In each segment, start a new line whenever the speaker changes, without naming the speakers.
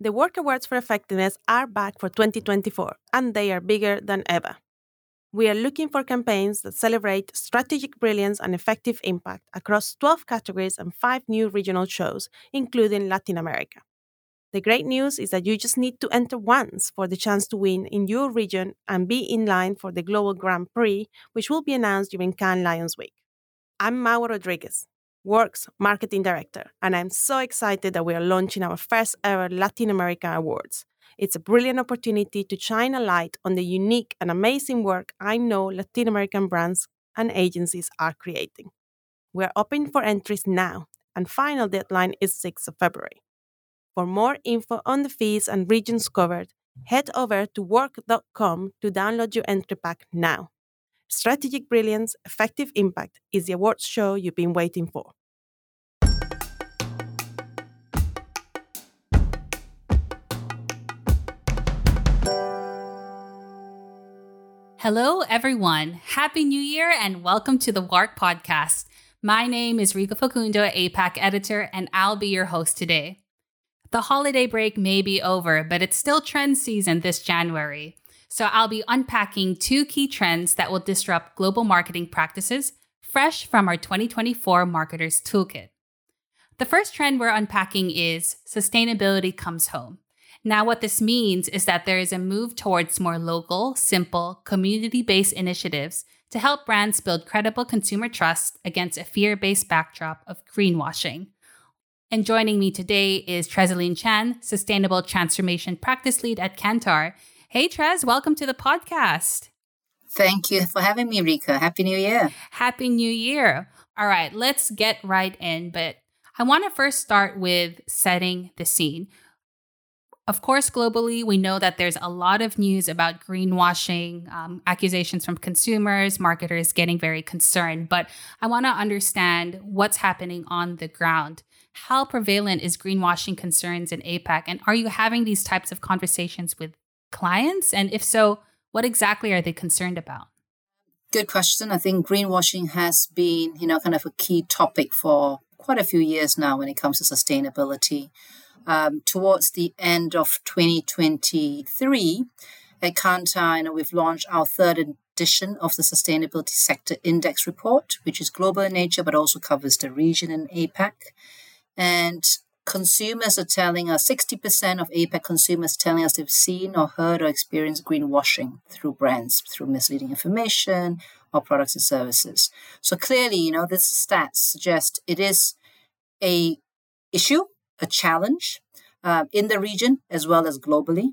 The WARC Awards for Effectiveness are back for 2024, and they are bigger than ever. We are looking for campaigns that celebrate strategic brilliance and effective impact across 12 categories and 5 new regional shows, including Latin America. The great news is that you just need to enter once for the chance to win in your region and be in line for the Global Grand Prix, which will be announced during Cannes Lions Week. I'm Mauro Rodriguez, WARC's Marketing Director, and I'm so excited that we are launching our first ever Latin America Awards. It's a brilliant opportunity to shine a light on the unique and amazing work I know Latin American brands and agencies are creating. We're open for entries now, and final deadline is 6th of February. For more info on the fees and regions covered, head over to warc.com to download your entry pack now. Strategic Brilliance Effective Impact is the awards show you've been waiting for.
Hello, everyone. Happy New Year and welcome to the WARC podcast. My name is Rica Facundo, APAC editor, and I'll be your host today. The holiday break may be over, but it's still trend season this January. So I'll be unpacking two key trends that will disrupt global marketing practices, fresh from our 2024 Marketers Toolkit. The first trend we're unpacking is sustainability comes home. Now, what this means is that there is a move towards more local, simple, community based initiatives to help brands build credible consumer trust against a fear based backdrop of greenwashing. And joining me today is Trezelene Chan, Sustainable Transformation Practice Lead at Kantar. Hey, Trez, welcome to the podcast.
Thank you for having me, Rica. Happy New Year.
Happy New Year. All right, let's get right in. But I want to first start with setting the scene. Of course, globally, we know that there's a lot of news about greenwashing, um, accusations from consumers, marketers getting very concerned. But I want to understand what's happening on the ground. How prevalent is greenwashing concerns in APAC? And are you having these types of conversations with clients? And if so, what exactly are they concerned about?
Good question. I think greenwashing has been, you know, kind of a key topic for quite a few years now when it comes to sustainability. Um, towards the end of 2023, at Kantar, you know, we've launched our third edition of the Sustainability Sector Index Report, which is global in nature but also covers the region in APAC. And consumers are telling us 60% of APAC consumers telling us they've seen or heard or experienced greenwashing through brands, through misleading information or products and services. So clearly, you know, this stats suggest it is a issue, a challenge uh, in the region as well as globally.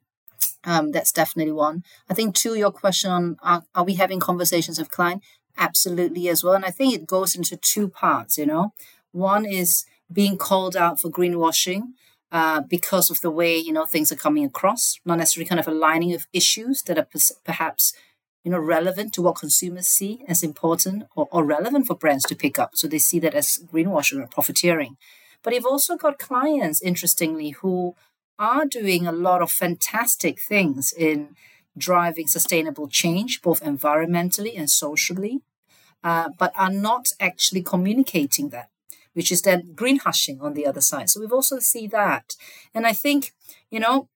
Um, that's definitely one. I think to your question on are, are we having conversations with client? Absolutely as well. And I think it goes into two parts, you know. One is being called out for greenwashing uh, because of the way you know things are coming across, not necessarily kind of aligning of issues that are per- perhaps you know relevant to what consumers see as important or, or relevant for brands to pick up. So they see that as greenwashing or profiteering. But you've also got clients, interestingly, who are doing a lot of fantastic things in driving sustainable change, both environmentally and socially, uh, but are not actually communicating that which is then green hushing on the other side. So we've also see that. And I think, you know,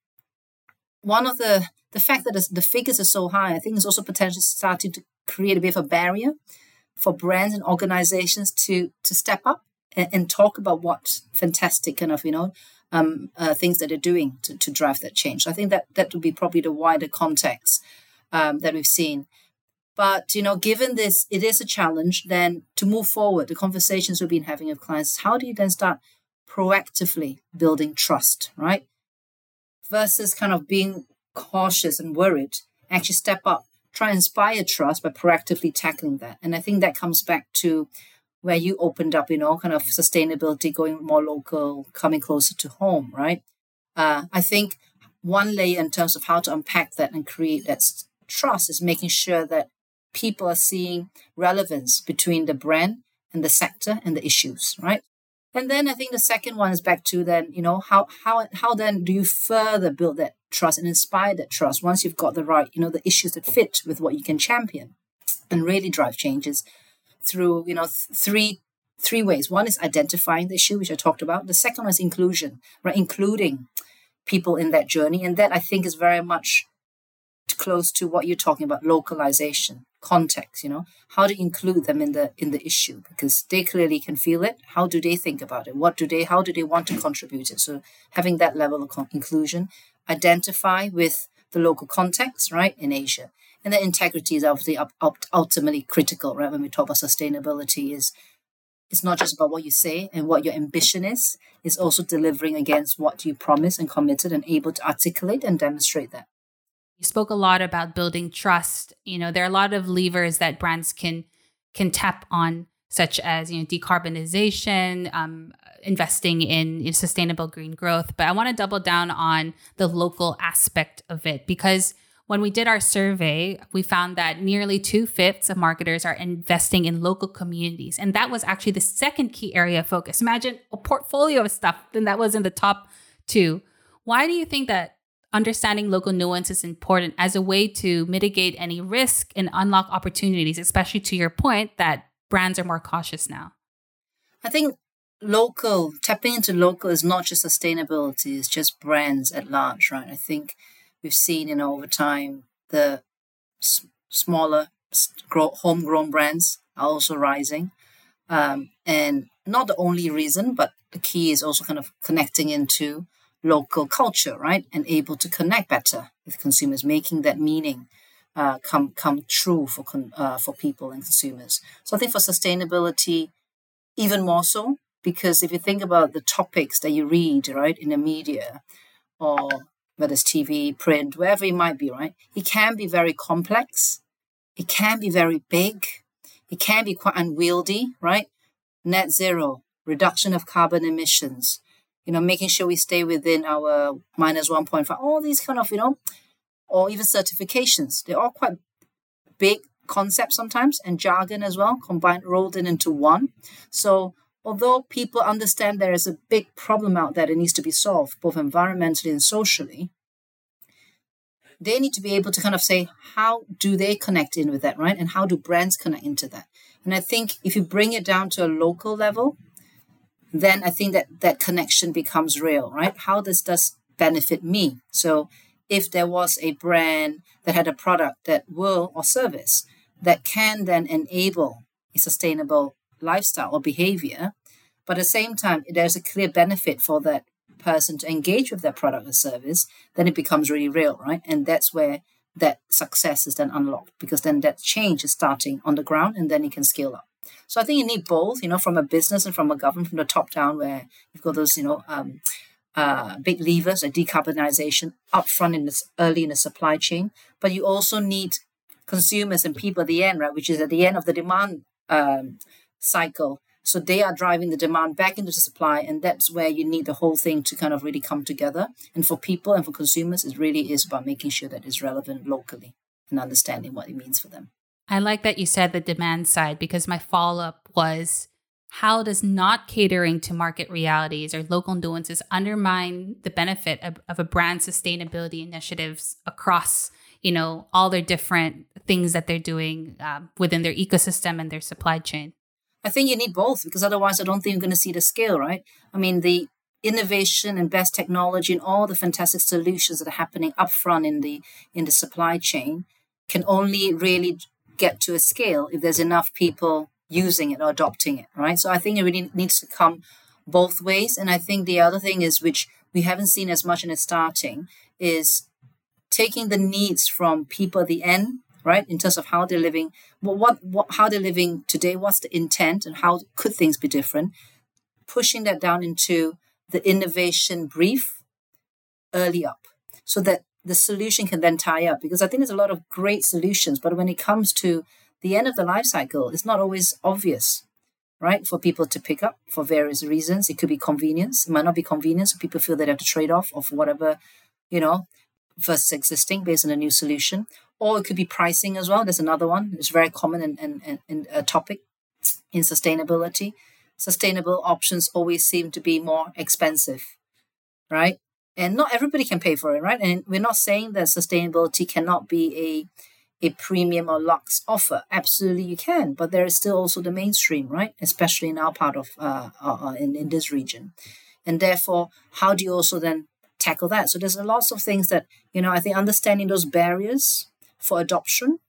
one of the the fact that the figures are so high, I think is also potentially starting to create a bit of a barrier for brands and organizations to to step up and, and talk about what fantastic kind of you know um, uh, things that they're doing to, to drive that change. I think that that would be probably the wider context um, that we've seen. But you know, given this, it is a challenge. Then to move forward, the conversations we've been having with clients, how do you then start proactively building trust, right? Versus kind of being cautious and worried. Actually, step up, try and inspire trust by proactively tackling that. And I think that comes back to where you opened up, you know, kind of sustainability, going more local, coming closer to home, right? Uh, I think one layer in terms of how to unpack that and create that trust is making sure that people are seeing relevance between the brand and the sector and the issues, right? And then I think the second one is back to then, you know, how how how then do you further build that trust and inspire that trust once you've got the right, you know, the issues that fit with what you can champion and really drive changes through, you know, th- three three ways. One is identifying the issue, which I talked about. The second one is inclusion, right? Including people in that journey. And that I think is very much close to what you're talking about localization context you know? How to include them in the in the issue? Because they clearly can feel it. How do they think about it? What do they how do they want to contribute it? So having that level of con- inclusion identify with the local context right in asia. And the integrity is obviously up, up, ultimately critical right when we talk about sustainability is it's not just about what you say and what your ambition is. It's also delivering against what you promised and committed and able to articulate and demonstrate that
you spoke a lot about building trust. You know, there are a lot of levers that brands can can tap on, such as you know decarbonization, um, investing in, in sustainable green growth. But I want to double down on the local aspect of it because when we did our survey, we found that nearly two fifths of marketers are investing in local communities. And that was actually the second key area of focus. Imagine a portfolio of stuff, then that was in the top two. Why do you think that understanding local nuance is important as a way to mitigate any risk and unlock opportunities, especially to your point that brands are more cautious now?
I think local, tapping into local is not just sustainability, it's just brands at large, right? I think we've seen, you know, over time, the s- smaller homegrown brands are also rising. Um, and not the only reason, but the key is also kind of connecting into local culture, right? And able to connect better with consumers, making that meaning uh, come come true for con- uh, for people and consumers. So I think for sustainability, even more so, because if you think about the topics that you read, right, in the media, or whether it's TV, print, wherever it might be, right, it can be very complex. It can be very big. It can be quite unwieldy, right? Net zero, reduction of carbon emissions, you know, making sure we stay within our minus 1.5, all these kind of, you know, or even certifications. They're all quite big concepts sometimes and jargon as well, combined, rolled in into one. So, although people understand there is a big problem out there that needs to be solved, both environmentally and socially, they need to be able to kind of say, how do they connect in with that, right? And how do brands connect into that? And I think if you bring it down to a local level, then I think that that connection becomes real, right? How does this benefit me? So if there was a brand that had a product that will or service that can then enable a sustainable lifestyle or behavior, but at the same time there's a clear benefit for that person to engage with that product or service, then it becomes really real, right? And that's where that success is then unlocked because then that change is starting on the ground and then it can scale up. So I think you need both, you know, from a business and from a government, from the top down, where you've got those, you know, um, uh, big levers like decarbonization upfront in this early in the supply chain. But you also need consumers and people at the end, right, which is at the end of the demand um, cycle. So they are driving the demand back into the supply, and that's where you need the whole thing to kind of really come together. And for people and for consumers, it really is about making sure that it's relevant locally and understanding what it means for them.
I like that you said the demand side because my follow up was how does not catering to market realities or local nuances undermine the benefit of, of a brand sustainability initiatives across you know all their different things that they're doing um, within their ecosystem and their supply chain?
I think you need both because otherwise i don't think you're going to see the scale right? I mean the innovation and best technology and all the fantastic solutions that are happening upfront in the in the supply chain can only really get to a scale if there's enough people using it or adopting it, right? So I think it really needs to come both ways. And I think the other thing is, which we haven't seen as much in its starting, is taking the needs from people at the end, right, in terms of how they're living, what, what how they're living today, what's the intent, and how could things be different, pushing that down into the innovation brief early up, so that the solution can then tie up because I think there's a lot of great solutions, but when it comes to the end of the life cycle, it's not always obvious, right? For people to pick up for various reasons. It could be convenience. It might not be convenience. So people feel they have to trade off of whatever, you know, versus existing based on a new solution. Or it could be pricing as well. There's another one. It's very common and and, and, and a topic in sustainability. Sustainable options always seem to be more expensive, right? And not everybody can pay for it right? And we're not saying that sustainability cannot be a a premium or lux offer. Absolutely you can but there is still also the mainstream right? Especially in our part of uh, uh, in, in this region. And therefore how do you also then tackle that. So there's a lots of things that, you know, I think understanding those barriers for adoption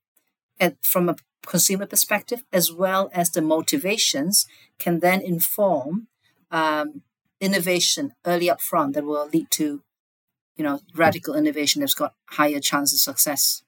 and from a consumer perspective, as well as the motivations, can then inform um, innovation early up front that will lead to, you know, radical innovation that's got higher chance of success,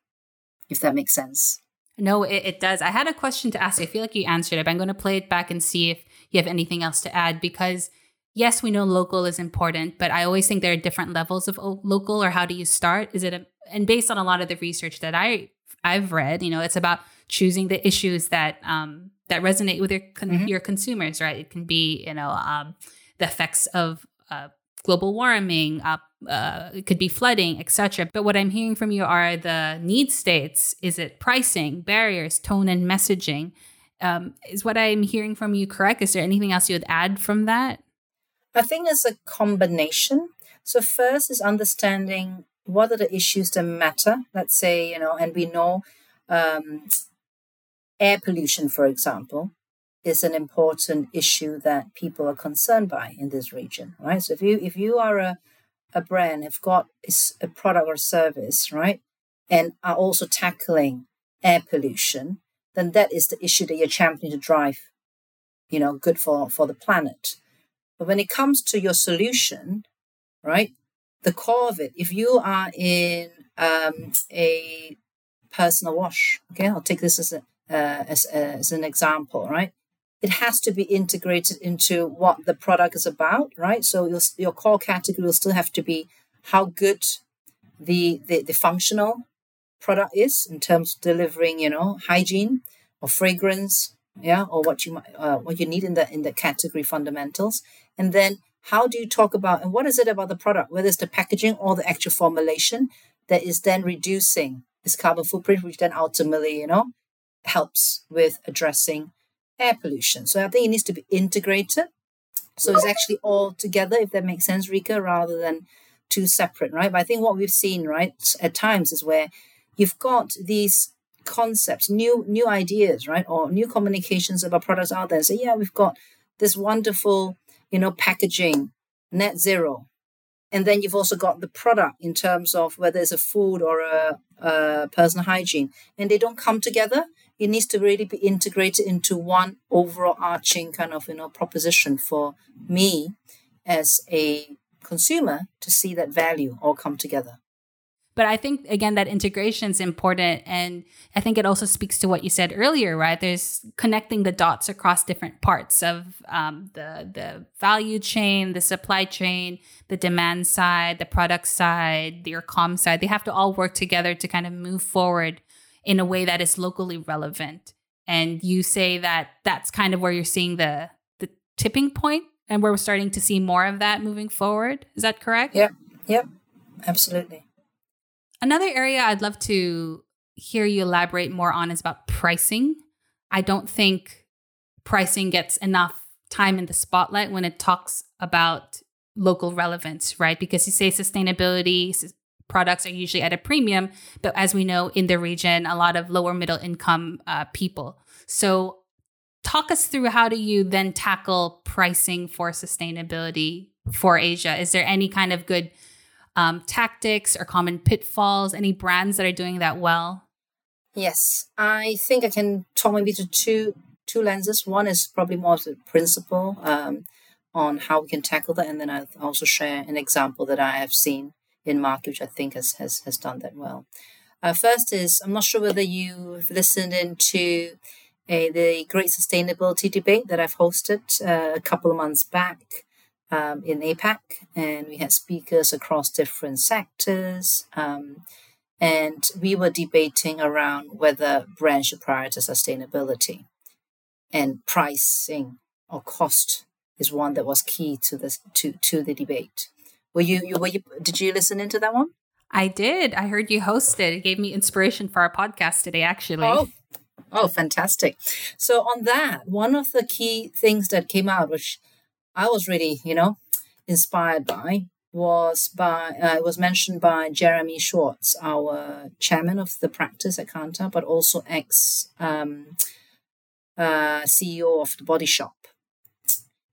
if that makes sense.
No, it, it does. I had a question to ask. I feel like you answered it, but I'm going to play it back and see if you have anything else to add because yes, we know local is important, but I always think there are different levels of local or how do you start? Is it a, and based on a lot of the research that I I've read, you know, it's about choosing the issues that um that resonate with your con- mm-hmm. your consumers, right? It can be, you know, um the effects of uh, global warming, uh, uh, it could be flooding, etc. But what I'm hearing from you are the need states. Is it pricing, barriers, tone, and messaging? Um, is what I'm hearing from you correct? Is there anything else you would add from that?
I think it's a combination. So first is understanding what are the issues that matter. Let's say you know, and we know um, air pollution, for example, is an important issue that people are concerned by in this region, right? So if you if you are a a brand have got a product or service, right, and are also tackling air pollution, then that is the issue that you're championing to drive, you know, good for for the planet. But when it comes to your solution, right, the core of it, if you are in um, a personal wash, okay, I'll take this as a uh, as, as an example, right? It has to be integrated into what the product is about, right? So your, your core category will still have to be how good the, the, the functional product is in terms of delivering, you know, hygiene or fragrance, yeah, or what you uh, what you need in the in the category fundamentals, and then how do you talk about and what is it about the product, whether it's the packaging or the actual formulation that is then reducing its carbon footprint, which then ultimately, you know, helps with addressing air pollution. So I think it needs to be integrated. So it's actually all together, if that makes sense, Rica, rather than two separate, right? But I think what we've seen, right, at times is where you've got these concepts, new new ideas, right, or new communications about products out there. So yeah, we've got this wonderful, you know, packaging, net zero, and then you've also got the product in terms of whether it's a food or a, a personal hygiene, and they don't come together it needs to really be integrated into one overall arching kind of you know proposition for me as a consumer to see that value all come together.
But i think again that integration is important and i think it also speaks to what you said earlier right? There's connecting the dots across different parts of um, the the value chain the supply chain the demand side the product side the com side. They have to all work together to kind of move forward in a way that is locally relevant. And you say that that's kind of where you're seeing the the tipping point and where we're starting to see more of that moving forward. Is that correct?
Yep. Yep. Absolutely.
Another area I'd love to hear you elaborate more on is about pricing. I don't think pricing gets enough time in the spotlight when it talks about local relevance, right? Because you say sustainability, products are usually at a premium. But as we know in the region, a lot of lower middle income uh, people. So, talk us through how do you then tackle pricing for sustainability for Asia? Is there any kind of good um, tactics or common pitfalls? Any brands that are doing that well?
Yes, I think I can talk maybe to two two lenses. One is probably more of the principle um, on how we can tackle that, and then I'll also share an example that I have seen in market, which I think has, has, has done that well. Uh, first is, I'm not sure whether you've listened into a, the Great Sustainability Debate that I've hosted uh, a couple of months back um, in APAC, and we had speakers across different sectors. Um, and we were debating around whether brands should prioritize sustainability and pricing or cost is one that was key to this to to the debate. Were you, you, were you, did you listen into that one?
I did. I heard you hosted. It gave me inspiration for our podcast today, actually.
Oh, oh, fantastic. So, on that, one of the key things that came out, which I was really, you know, inspired by, was by, uh, it was mentioned by Jeremy Schwartz, our chairman of the practice at Kantar, but also ex um, uh, CEO of the Body Shop.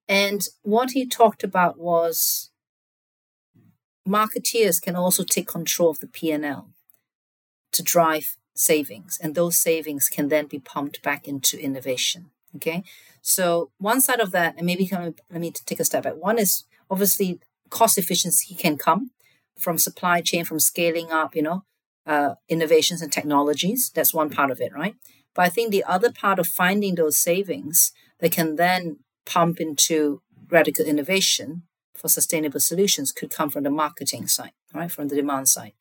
And what he talked about was marketeers can also take control of the P&L to drive savings, and those savings can then be pumped back into innovation. Okay, so one side of that, and maybe let me take a step back. One is obviously cost efficiency can come from supply chain, from scaling up, you know, uh, innovations and technologies. That's one part of it, right? But I think the other part of finding those savings that can then pump into radical innovation for sustainable solutions could come from the marketing side, right? From the demand side.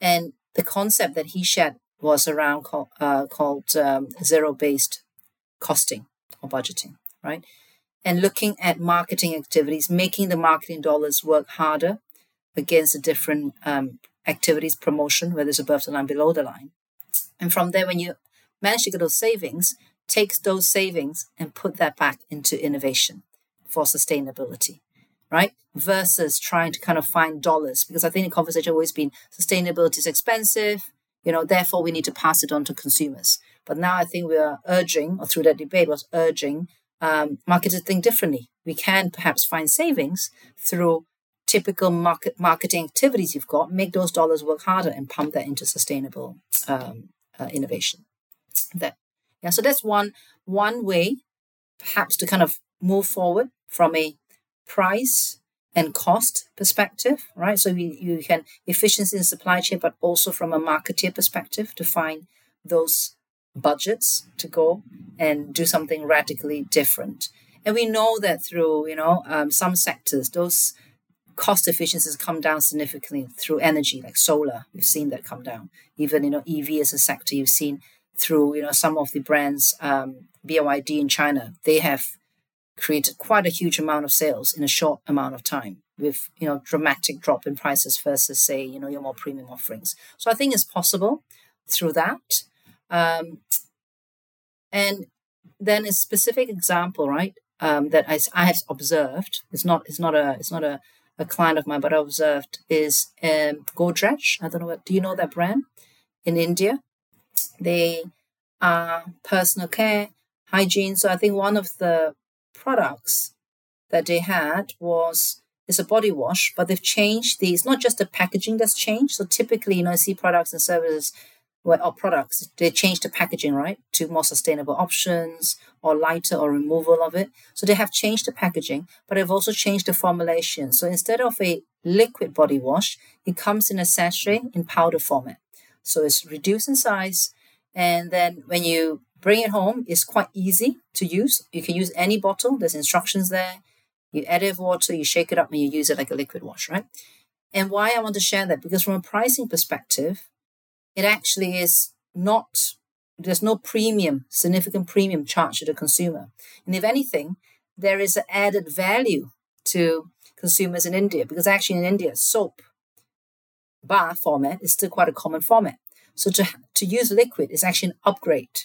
And the concept that he shared was around call, uh, called um, zero based costing or budgeting, right? And looking at marketing activities, making the marketing dollars work harder against the different um, activities, promotion, whether it's above the line, below the line. And from there, when you manage to get those savings, takes those savings and put that back into innovation for sustainability, right? Versus trying to kind of find dollars, because I think the conversation always been sustainability is expensive, you know, therefore we need to pass it on to consumers. But now I think we are urging, or through that debate, was urging um, markets to think differently. We can perhaps find savings through typical market marketing activities you've got, make those dollars work harder, and pump that into sustainable um, uh, innovation. That yeah, so that's one one way, perhaps to kind of move forward from a price and cost perspective, right? So you, you can efficiency in supply chain, but also from a marketeer perspective to find those budgets to go and do something radically different. And we know that through, you know, um, some sectors, those cost efficiencies come down significantly through energy, like solar. We've seen that come down. Even, you know, EV as a sector, you've seen through, you know, some of the brands, um, BYD in China, they have created quite a huge amount of sales in a short amount of time with, you know, dramatic drop in prices versus, say, you know, your more premium offerings. So I think it's possible through that. Um, and then a specific example, right, um, that I, I have observed. It's not. It's not a. It's not a, a client of mine, but I observed is um, Godrej. I don't know what. Do you know that brand in India? They are personal care, hygiene. So I think one of the products that they had was is a body wash, but they've changed these. Not just the packaging that's changed. So typically, you know, I see products and services where or products, they change the packaging, right, to more sustainable options or lighter or removal of it. So they have changed the packaging, but they've also changed the formulation. So instead of a liquid body wash, it comes in a sachet in powder format. So it's reduced in size. And then when you bring it home, it's quite easy to use. You can use any bottle, there's instructions there. You add it water, you shake it up, and you use it like a liquid wash, right? And why I want to share that? Because from a pricing perspective, it actually is not there's no premium significant premium charged to the consumer and if anything there is an added value to consumers in india because actually in india soap bar format is still quite a common format so to, to use liquid is actually an upgrade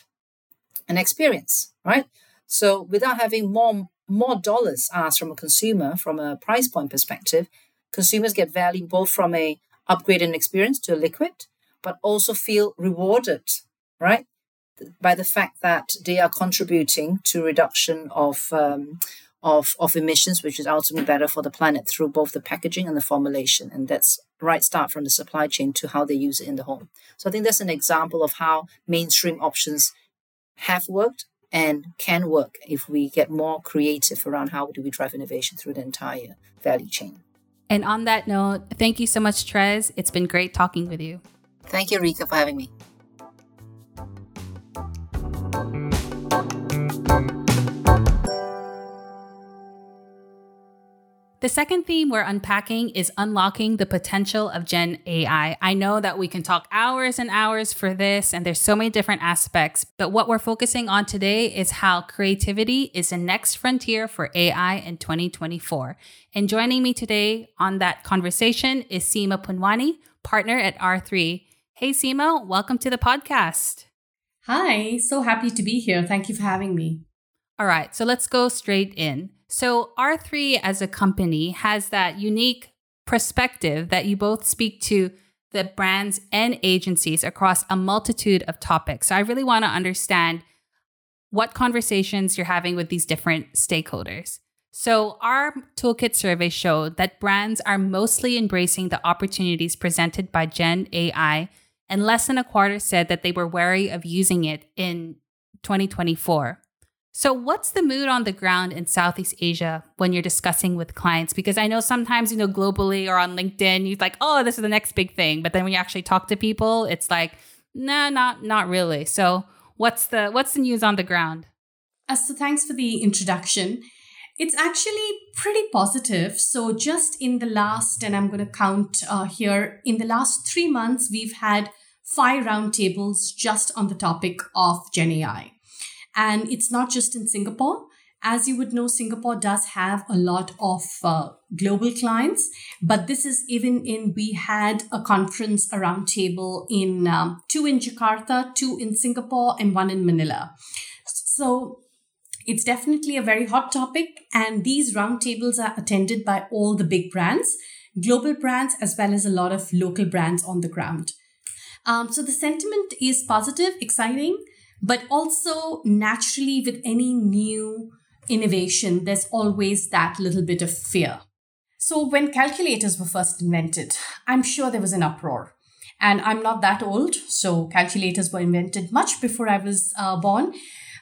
an experience right so without having more more dollars asked from a consumer from a price point perspective consumers get value both from a upgraded experience to a liquid but also feel rewarded, right? By the fact that they are contributing to reduction of um, of, of emissions, which is ultimately better for the planet through both the packaging and the formulation. And that's right start from the supply chain to how they use it in the home. So I think that's an example of how mainstream options have worked and can work if we get more creative around how do we drive innovation through the entire value chain.
And on that note, thank you so much, Trez. It's been great talking with you.
Thank you, Rica, for having me.
The second theme we're unpacking is unlocking the potential of Gen AI. I know that we can talk hours and hours for this, and there's so many different aspects, but what we're focusing on today is how creativity is the next frontier for AI in 2024. And joining me today on that conversation is Seema Punwani, partner at R3. Hey, Seema, welcome to the podcast.
Hi, so happy to be here. Thank you for having me.
All right, so let's go straight in. So, R3 as a company has that unique perspective that you both speak to the brands and agencies across a multitude of topics. So, I really want to understand what conversations you're having with these different stakeholders. So, our toolkit survey showed that brands are mostly embracing the opportunities presented by Gen AI, and less than a quarter said that they were wary of using it in 2024. So, what's the mood on the ground in Southeast Asia when you're discussing with clients? Because I know sometimes, you know, globally or on LinkedIn, you're like, oh, this is the next big thing. But then when you actually talk to people, it's like, nah, not not really. So, what's the what's the news on the ground?
Uh, so, thanks for the introduction. It's actually pretty positive. So, just in the last, and I'm going to count uh, here, in the last three months, we've had five roundtables just on the topic of Gen AI. And it's not just in Singapore. As you would know, Singapore does have a lot of uh, global clients, but this is even in, we had a conference, roundtable in um, two in Jakarta, two in Singapore, and one in Manila. So it's definitely a very hot topic, and these roundtables are attended by all the big brands, global brands, as well as a lot of local brands on the ground. Um, so the sentiment is positive, exciting, but also naturally with any new innovation, there's always that little bit of fear. So when calculators were first invented, I'm sure there was an uproar. And I'm not that old, so calculators were invented much before I was uh, born.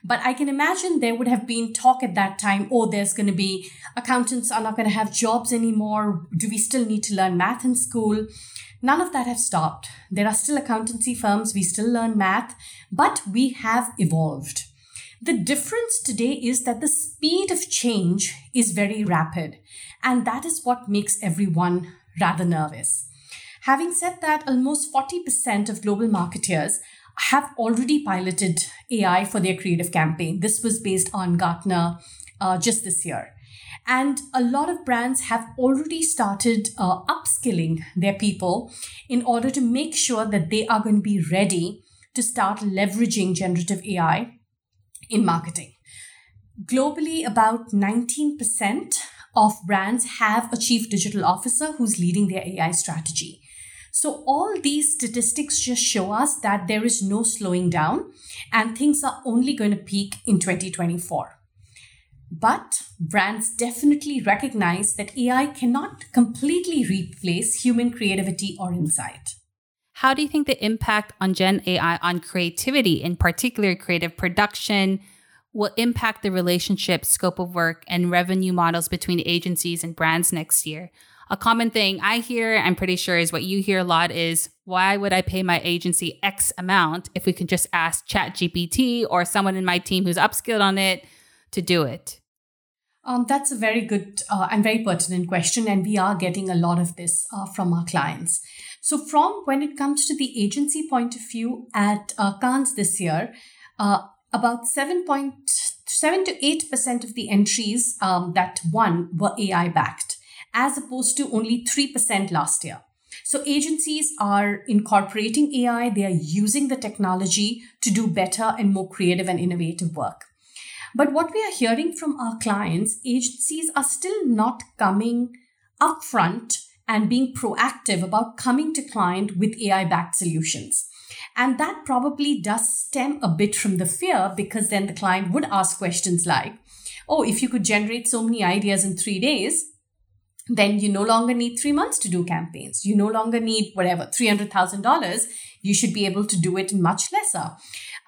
But I can imagine there would have been talk at that time oh, there's going to be accountants are not going to have jobs anymore. Do we still need to learn math in school? None of that has stopped. There are still accountancy firms, we still learn math, but we have evolved. The difference today is that the speed of change is very rapid, and that is what makes everyone rather nervous. Having said that, almost 40% of global marketeers have already piloted AI for their creative campaign. This was based on Gartner uh, just this year. And a lot of brands have already started uh, upskilling their people in order to make sure that they are going to be ready to start leveraging generative AI in marketing. Globally, about 19% of brands have a chief digital officer who's leading their AI strategy. So, all these statistics just show us that there is no slowing down and things are only going to peak in 2024. But brands definitely recognize that AI cannot completely replace human creativity or insight.
How do you think the impact on Gen AI on creativity, in particular creative production, will impact the relationship, scope of work, and revenue models between agencies and brands next year? A common thing I hear, I'm pretty sure is what you hear a lot is why would I pay my agency X amount if we can just ask ChatGPT or someone in my team who's upskilled on it to do it?
Um, that's a very good uh, and very pertinent question, and we are getting a lot of this uh, from our clients. So, from when it comes to the agency point of view, at uh, Cannes this year, uh, about 7.7 to 8 percent of the entries um, that won were AI backed, as opposed to only 3 percent last year. So agencies are incorporating AI, they are using the technology to do better and more creative and innovative work. But what we are hearing from our clients, agencies are still not coming upfront and being proactive about coming to client with AI backed solutions. And that probably does stem a bit from the fear because then the client would ask questions like, oh, if you could generate so many ideas in three days, then you no longer need three months to do campaigns. You no longer need whatever, $300,000. You should be able to do it much lesser.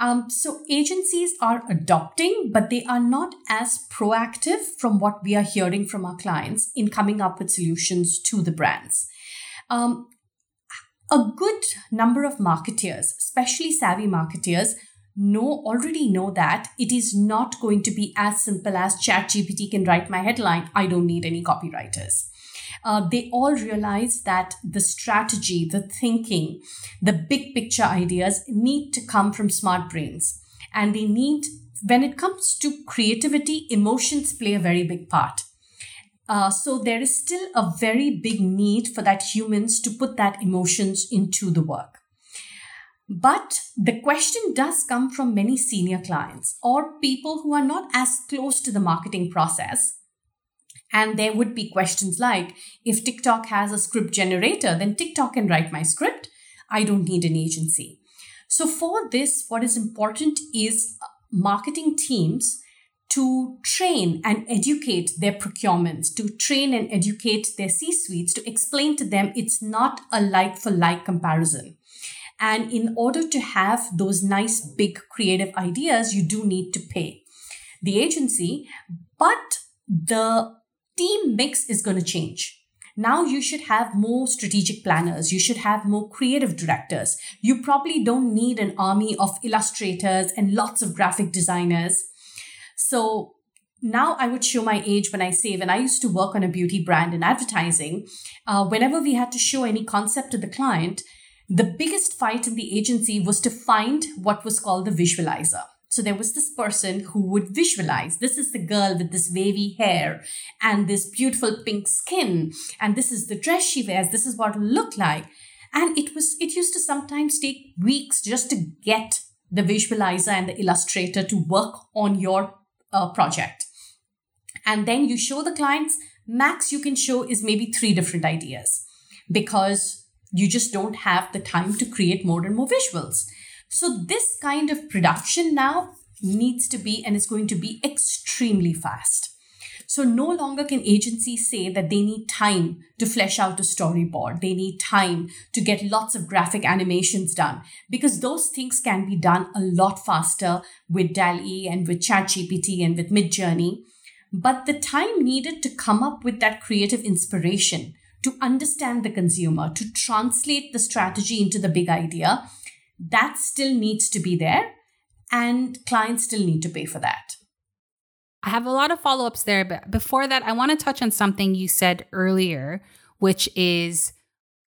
Um, so agencies are adopting, but they are not as proactive from what we are hearing from our clients in coming up with solutions to the brands. Um, a good number of marketeers, especially savvy marketeers, know already know that it is not going to be as simple as ChatGPT can write my headline. I don't need any copywriters uh, they all realize that the strategy, the thinking, the big picture ideas need to come from smart brains. And they need, when it comes to creativity, emotions play a very big part. Uh, so there is still a very big need for that humans to put that emotions into the work. But the question does come from many senior clients or people who are not as close to the marketing process and there would be questions like if TikTok has a script generator, then TikTok can write my script. I don't need an agency. So, for this, what is important is uh, marketing teams to train and educate their procurements, to train and educate their C suites, to explain to them it's not a like for like comparison. And in order to have those nice, big creative ideas, you do need to pay the agency, but the team mix is going to change. Now you should have more strategic planners. You should have more creative directors. You probably don't need an army of illustrators and lots of graphic designers. So now I would show my age when I say when I used to work on a beauty brand in advertising, uh, whenever we had to show any concept to the client, the biggest fight in the agency was to find what was called the visualizer. So there was this person who would visualize this is the girl with this wavy hair and this beautiful pink skin, and this is the dress she wears, this is what it look like. And it was it used to sometimes take weeks just to get the visualizer and the illustrator to work on your uh, project. And then you show the clients, max you can show is maybe three different ideas because you just don't have the time to create more and more visuals. So this kind of production now needs to be and is going to be extremely fast. So no longer can agencies say that they need time to flesh out a storyboard. They need time to get lots of graphic animations done because those things can be done a lot faster with DALL-E and with ChatGPT and with Midjourney. But the time needed to come up with that creative inspiration, to understand the consumer, to translate the strategy into the big idea that still needs to be there and clients still need to pay for that.
I have a lot of follow ups there, but before that, I want to touch on something you said earlier, which is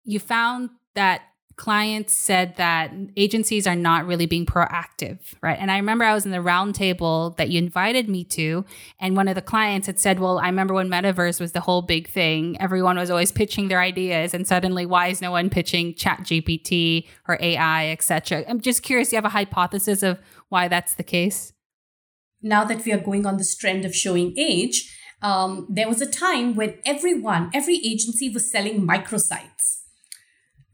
you found that clients said that agencies are not really being proactive, right? And I remember I was in the roundtable that you invited me to, and one of the clients had said, Well, I remember when metaverse was the whole big thing, everyone was always pitching their ideas, and suddenly, why is no one pitching Chat GPT or AI, etc.? I'm just curious, you have a hypothesis of why that's the case?
Now that we are going on this trend of showing age, um, there was a time when everyone, every agency was selling microsites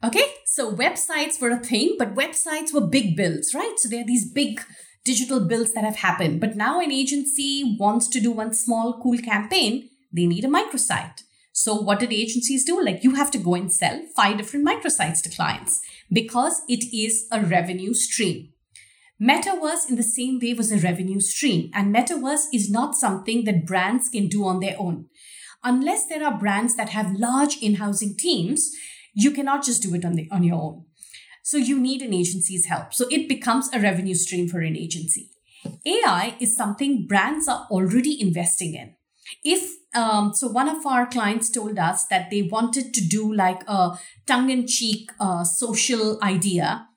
Okay, so websites were a thing, but websites were big builds, right? So there are these big digital builds that have happened. But now an agency wants to do one small, cool campaign, they need a microsite. So what did agencies do? Like you have to go and sell five different microsites to clients because it is a revenue stream. Metaverse, in the same way, was a revenue stream, and metaverse is not something that brands can do on their own. Unless there are brands that have large in housing teams, you cannot just do it on, the, on your own. So you need an agency's help. So it becomes a revenue stream for an agency. AI is something brands are already investing in. If um, so, one of our clients told us that they wanted to do like a tongue-in-cheek uh, social idea.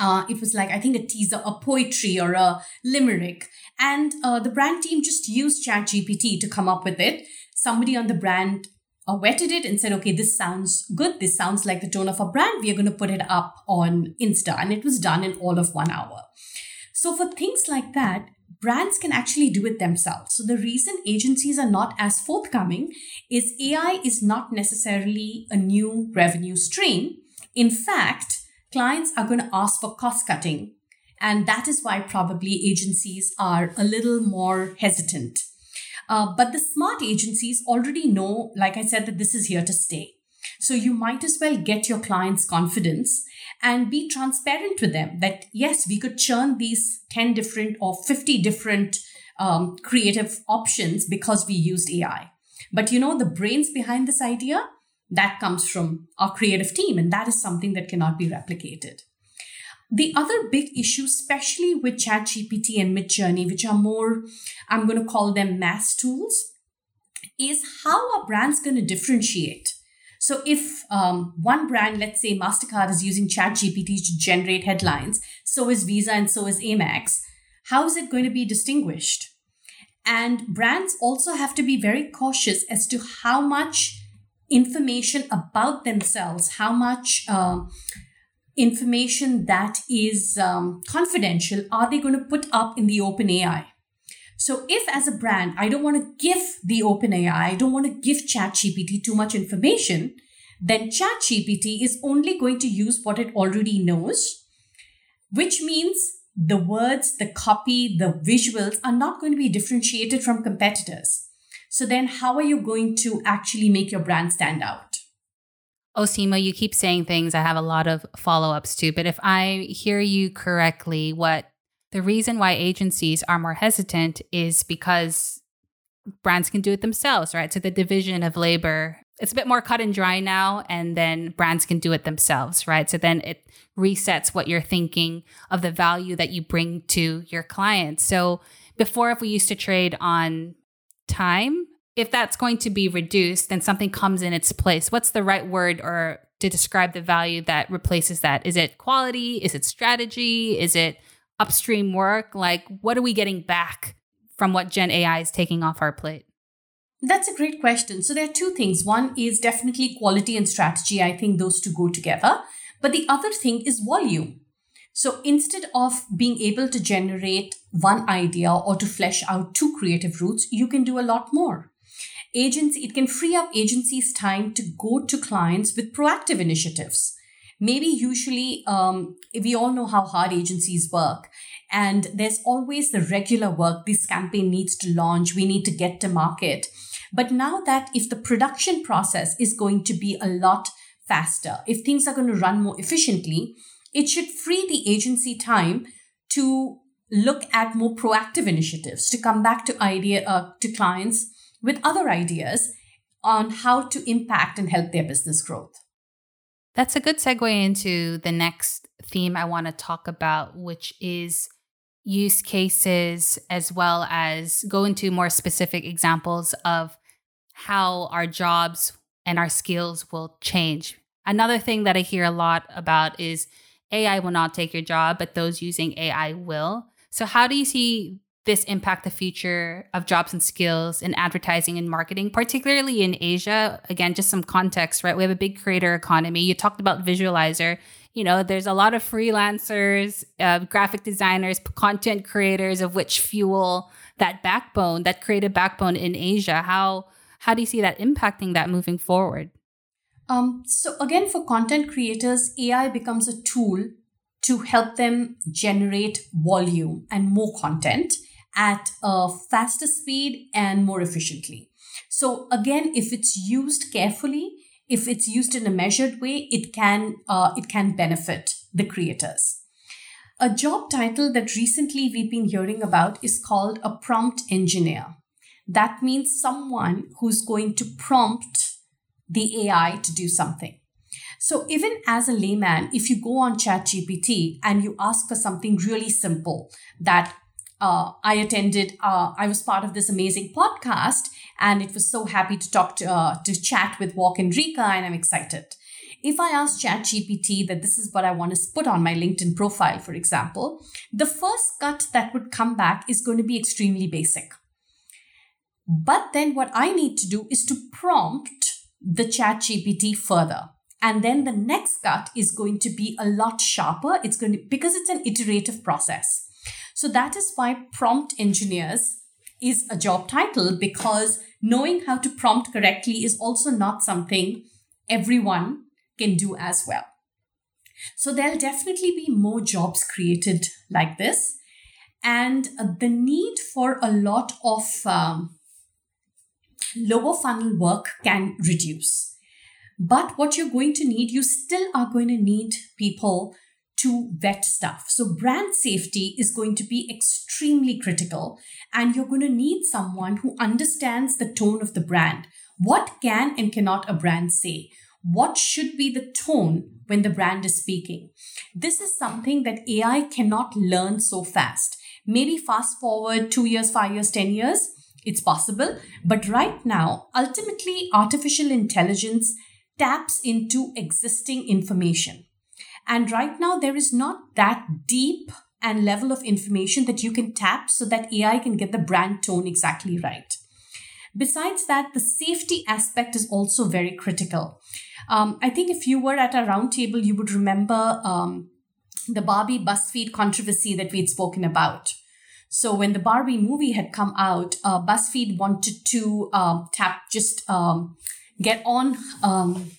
Uh, it was like I think a teaser, a poetry, or a limerick, and uh, the brand team just used ChatGPT to come up with it. Somebody on the brand Uh, vetted it and said, okay, this sounds good. This sounds like the tone of a brand. We are going to put it up on Insta. And it was done in all of one hour. So for things like that, brands can actually do it themselves. So the reason agencies are not as forthcoming is AI is not necessarily a new revenue stream. In fact, clients are going to ask for cost cutting. And that is why probably agencies are a little more hesitant uh, but the smart agencies already know, like I said, that this is here to stay. So you might as well get your clients' confidence and be transparent with them that yes, we could churn these 10 different or 50 different um, creative options because we used AI. But you know, the brains behind this idea, that comes from our creative team, and that is something that cannot be replicated. The other big issue, especially with ChatGPT and Midjourney, which are more, I'm going to call them mass tools, is how are brands going to differentiate? So if um, one brand, let's say MasterCard, is using ChatGPT to generate headlines, so is Visa and so is Amex, how is it going to be distinguished? And brands also have to be very cautious as to how much information about themselves, how much uh, information that is um, confidential are they going to put up in the open AI? So if as a brand, I don't want to give the open AI, I don't want to give ChatGPT too much information, then ChatGPT is only going to use what it already knows, which means the words, the copy, the visuals are not going to be differentiated from competitors. So then how are you going to actually make your brand stand out?
Osima, you keep saying things I have a lot of follow ups to, but if I hear you correctly, what the reason why agencies are more hesitant is because brands can do it themselves, right? So the division of labor, it's a bit more cut and dry now, and then brands can do it themselves, right? So then it resets what you're thinking of the value that you bring to your clients. So before, if we used to trade on time, if that's going to be reduced, then something comes in its place. What's the right word or to describe the value that replaces that? Is it quality? Is it strategy? Is it upstream work? Like, what are we getting back from what Gen AI is taking off our plate?
That's a great question. So, there are two things. One is definitely quality and strategy. I think those two go together. But the other thing is volume. So instead of being able to generate one idea or to flesh out two creative routes, you can do a lot more. Agency, it can free up agencies' time to go to clients with proactive initiatives. Maybe usually, um, we all know how hard agencies work, and there's always the regular work. This campaign needs to launch, we need to get to market. But now that if the production process is going to be a lot faster, if things are going to run more efficiently, it should free the agency time to look at more proactive initiatives, to come back to idea uh, to clients with other ideas on how to impact and help their business growth.
That's a good segue into the next theme I want to talk about, which is use cases as well as go into more specific examples of how our jobs and our skills will change. Another thing that I hear a lot about is AI will not take your job, but those using AI will. So, how do you see this impact the future of jobs and skills in advertising and marketing, particularly in Asia? Again, just some context, right? We have a big creator economy. You talked about Visualizer. You know, there's a lot of freelancers, uh, graphic designers, content creators, of which fuel that backbone, that creative backbone in Asia. How how do you see that impacting that moving forward?
Um, so again, for content creators, AI becomes a tool to help them generate volume and more content at a faster speed and more efficiently. So again, if it's used carefully, if it's used in a measured way, it can uh, it can benefit the creators. A job title that recently we've been hearing about is called a prompt engineer. That means someone who's going to prompt the AI to do something. So even as a layman, if you go on ChatGPT and you ask for something really simple that uh, I attended, uh, I was part of this amazing podcast and it was so happy to talk to, uh, to chat with WARC and Rica and I'm excited. If I ask ChatGPT that this is what I want to put on my LinkedIn profile, for example, the first cut that would come back is going to be extremely basic. But then what I need to do is to prompt the chat GPT further. And then the next cut is going to be a lot sharper. It's going to, because it's an iterative process. So that is why prompt engineers is a job title because knowing how to prompt correctly is also not something everyone can do as well. So there'll definitely be more jobs created like this. And uh, the need for a lot of um, lower funnel work can reduce. But what you're going to need, you still are going to need people to vet stuff. So brand safety is going to be extremely critical and you're going to need someone who understands the tone of the brand. What can and cannot a brand say? What should be the tone when the brand is speaking? This is something that AI cannot learn so fast. Maybe fast forward two years, five years, 10 years, it's possible. But right now, ultimately, artificial intelligence taps into existing information. And right now, there is not that deep and level of information that you can tap so that AI can get the brand tone exactly right. Besides that, the safety aspect is also very critical. Um, I think if you were at a roundtable, you would remember um, the Barbie BuzzFeed controversy that we'd spoken about. So when the Barbie movie had come out, uh, BuzzFeed wanted to um, tap just um, get on um,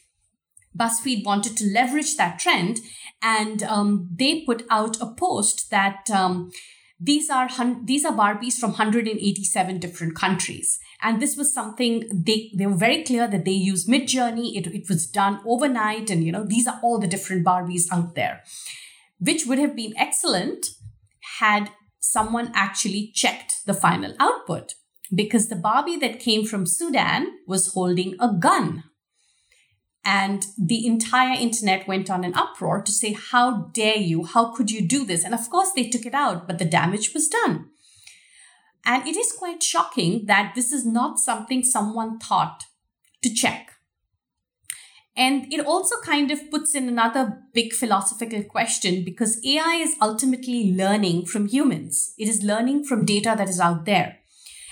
BuzzFeed wanted to leverage that trend, and um, they put out a post that um, these are hun- these are Barbies from 187 different countries, and this was something they they were very clear that they use Midjourney. It it was done overnight, and you know these are all the different Barbies out there, which would have been excellent had someone actually checked the final output because the Barbie that came from Sudan was holding a gun. And the entire internet went on an uproar to say, How dare you? How could you do this? And of course, they took it out, but the damage was done. And it is quite shocking that this is not something someone thought to check. And it also kind of puts in another big philosophical question because AI is ultimately learning from humans. It is learning from data that is out there.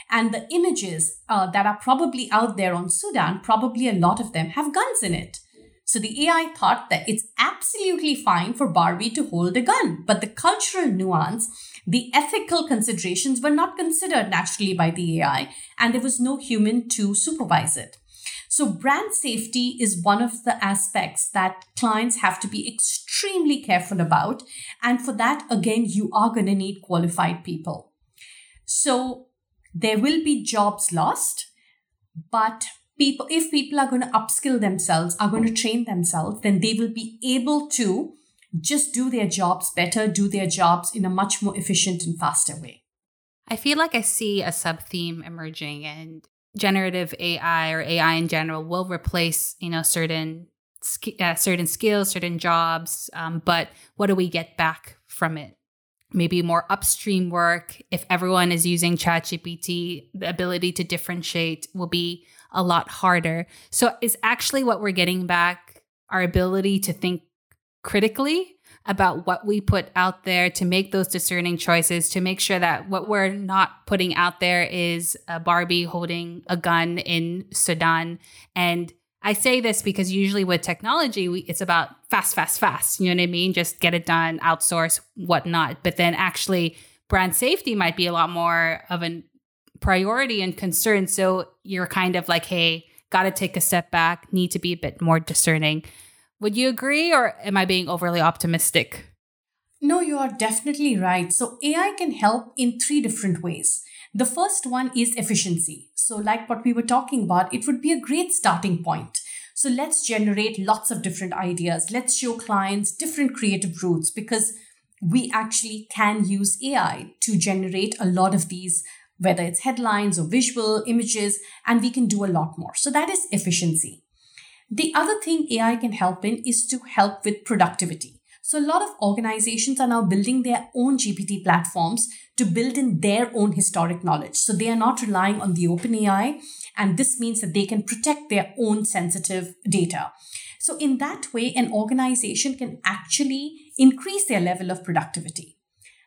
And the images uh, that are probably out there on Sudan, probably a lot of them have guns in it. So the AI thought that it's absolutely fine for Barbie to hold a gun, but the cultural nuance, the ethical considerations were not considered naturally by the AI, and there was no human to supervise it. So, brand safety is one of the aspects that clients have to be extremely careful about. And for that, again, you are going to need qualified people. So, there will be jobs lost, but people, if people are going to upskill themselves, are going to train themselves, then they will be able to just do their jobs better, do their jobs in a much more efficient and faster way.
I feel like I see a sub theme emerging, and generative AI or AI in general will replace, you know, certain uh, certain skills, certain jobs. Um, but what do we get back from it? Maybe more upstream work. If everyone is using ChatGPT, the ability to differentiate will be a lot harder. So, is actually what we're getting back our ability to think critically about what we put out there to make those discerning choices to make sure that what we're not putting out there is a Barbie holding a gun in Sudan and I say this because usually with technology, we, it's about fast, fast, fast. You know what I mean? Just get it done, outsource, whatnot. But then actually, brand safety might be a lot more of a priority and concern. So you're kind of like, hey, got to take a step back, need to be a bit more discerning. Would you agree, or am I being overly optimistic?
No, you are definitely right. So AI can help in three different ways. The first one is efficiency. So, like what we were talking about, it would be a great starting point. So, let's generate lots of different ideas. Let's show clients different creative routes because we actually can use AI to generate a lot of these, whether it's headlines or visual images, and we can do a lot more. So, that is efficiency. The other thing AI can help in is to help with productivity. So, a lot of organizations are now building their own GPT platforms to build in their own historic knowledge. So, they are not relying on the OpenAI, and this means that they can protect their own sensitive data. So, in that way, an organization can actually increase their level of productivity.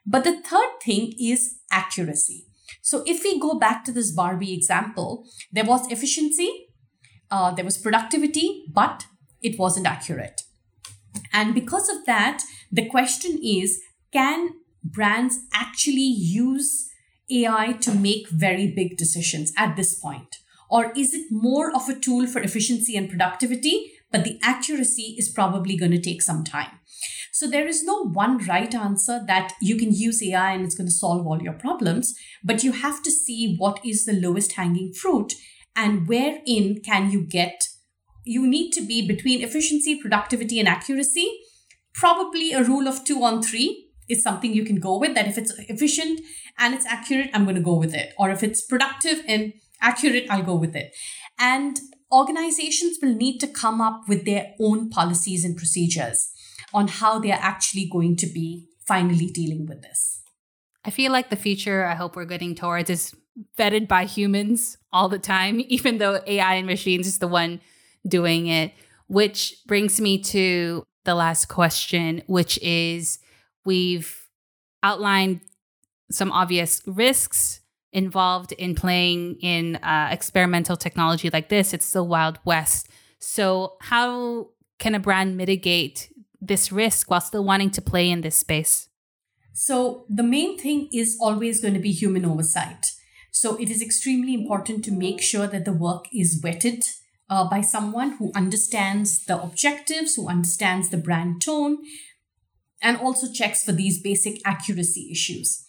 But the third thing is accuracy. So, if we go back to this Barbie example, there was efficiency, uh, there was productivity, but it wasn't accurate. And because of that, the question is can brands actually use AI to make very big decisions at this point? Or is it more of a tool for efficiency and productivity, but the accuracy is probably going to take some time? So there is no one right answer that you can use AI and it's going to solve all your problems, but you have to see what is the lowest hanging fruit and wherein can you get you need to be between efficiency, productivity, and accuracy. Probably a rule of two on three is something you can go with. That if it's efficient and it's accurate, I'm going to go with it. Or if it's productive and accurate, I'll go with it. And organizations will need to come up with their own policies and procedures on how they're actually going to be finally dealing with this.
I feel like the future I hope we're getting towards is vetted by humans all the time, even though AI and machines is the one doing it. Which brings me to the last question, which is we've outlined some obvious risks involved in playing in uh, experimental technology like this. It's the Wild West. So, how can a brand mitigate this risk while still wanting to play in this space?
So, the main thing is always going to be human oversight. So, it is extremely important to make sure that the work is vetted uh, by someone who understands the objectives, who understands the brand tone, and also checks for these basic accuracy issues.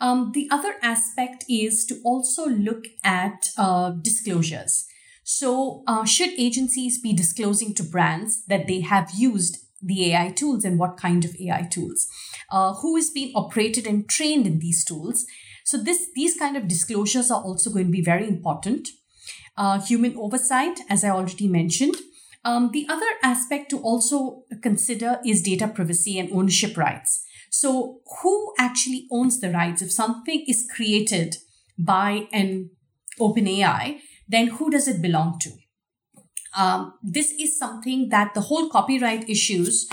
Um, the other aspect is to also look at uh, disclosures. So, uh, should agencies be disclosing to brands that they have used the AI tools and what kind of AI tools? Uh, who is being operated and trained in these tools? So, this these kind of disclosures are also going to be very important. Uh, human oversight, as I already mentioned. Um, the other aspect to also consider is data privacy and ownership rights. So, who actually owns the rights? If something is created by an OpenAI, then who does it belong to? Um, this is something that the whole copyright issues,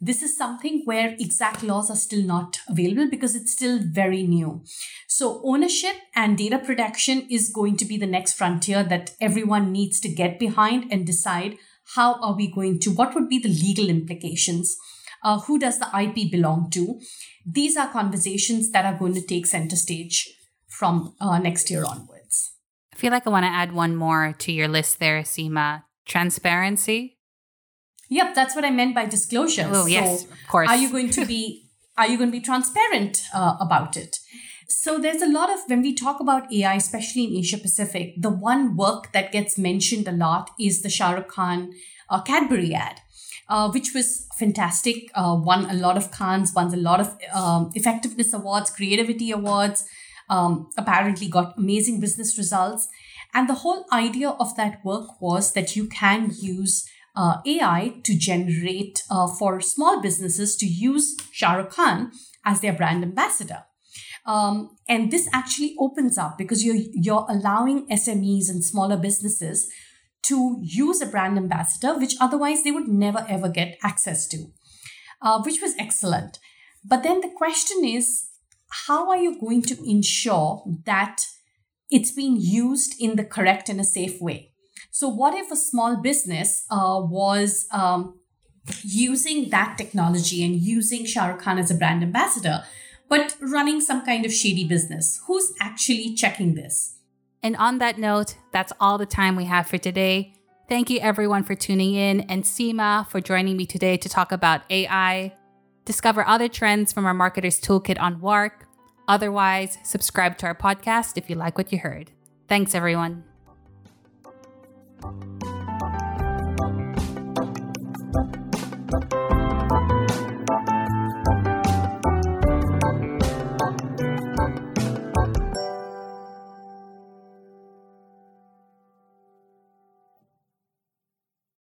this is something where exact laws are still not available because it's still very new. So, ownership and data protection is going to be the next frontier that everyone needs to get behind and decide how are we going to, what would be the legal implications? Uh, who does the IP belong to? These are conversations that are going to take center stage from uh, next year onwards.
I feel like I want to add one more to your list there, Seema transparency.
Yep, that's what I meant by disclosure.
Oh, yes, of course.
Are you going to be are you going to be transparent uh, about it? So there's a lot of when we talk about AI, especially in Asia Pacific, the one work that gets mentioned a lot is the Shah Rukh Khan uh, Cadbury ad. Uh, which was fantastic. Uh, won a lot of Cannes, won a lot of um, effectiveness awards, creativity awards. Um, apparently, got amazing business results. And the whole idea of that work was that you can use uh, AI to generate uh, for small businesses to use Shah Rukh Khan as their brand ambassador. Um, and this actually opens up because you're you're allowing SMEs and smaller businesses to use a brand ambassador, which otherwise they would never ever get access to, uh, which was excellent. But then the question is, how are you going to ensure that it's being used in the correct and a safe way. So, what if a small business uh, was um, using that technology and using Shah Rukh Khan as a brand ambassador, but running some kind of shady business? Who's actually checking this?
And on that note, that's all the time we have for today. Thank you everyone for tuning in and Seema for joining me today to talk about AI. Discover other trends from our Marketers Toolkit on WARC Otherwise, subscribe to our podcast if you like what you heard. Thanks, everyone. Thank you.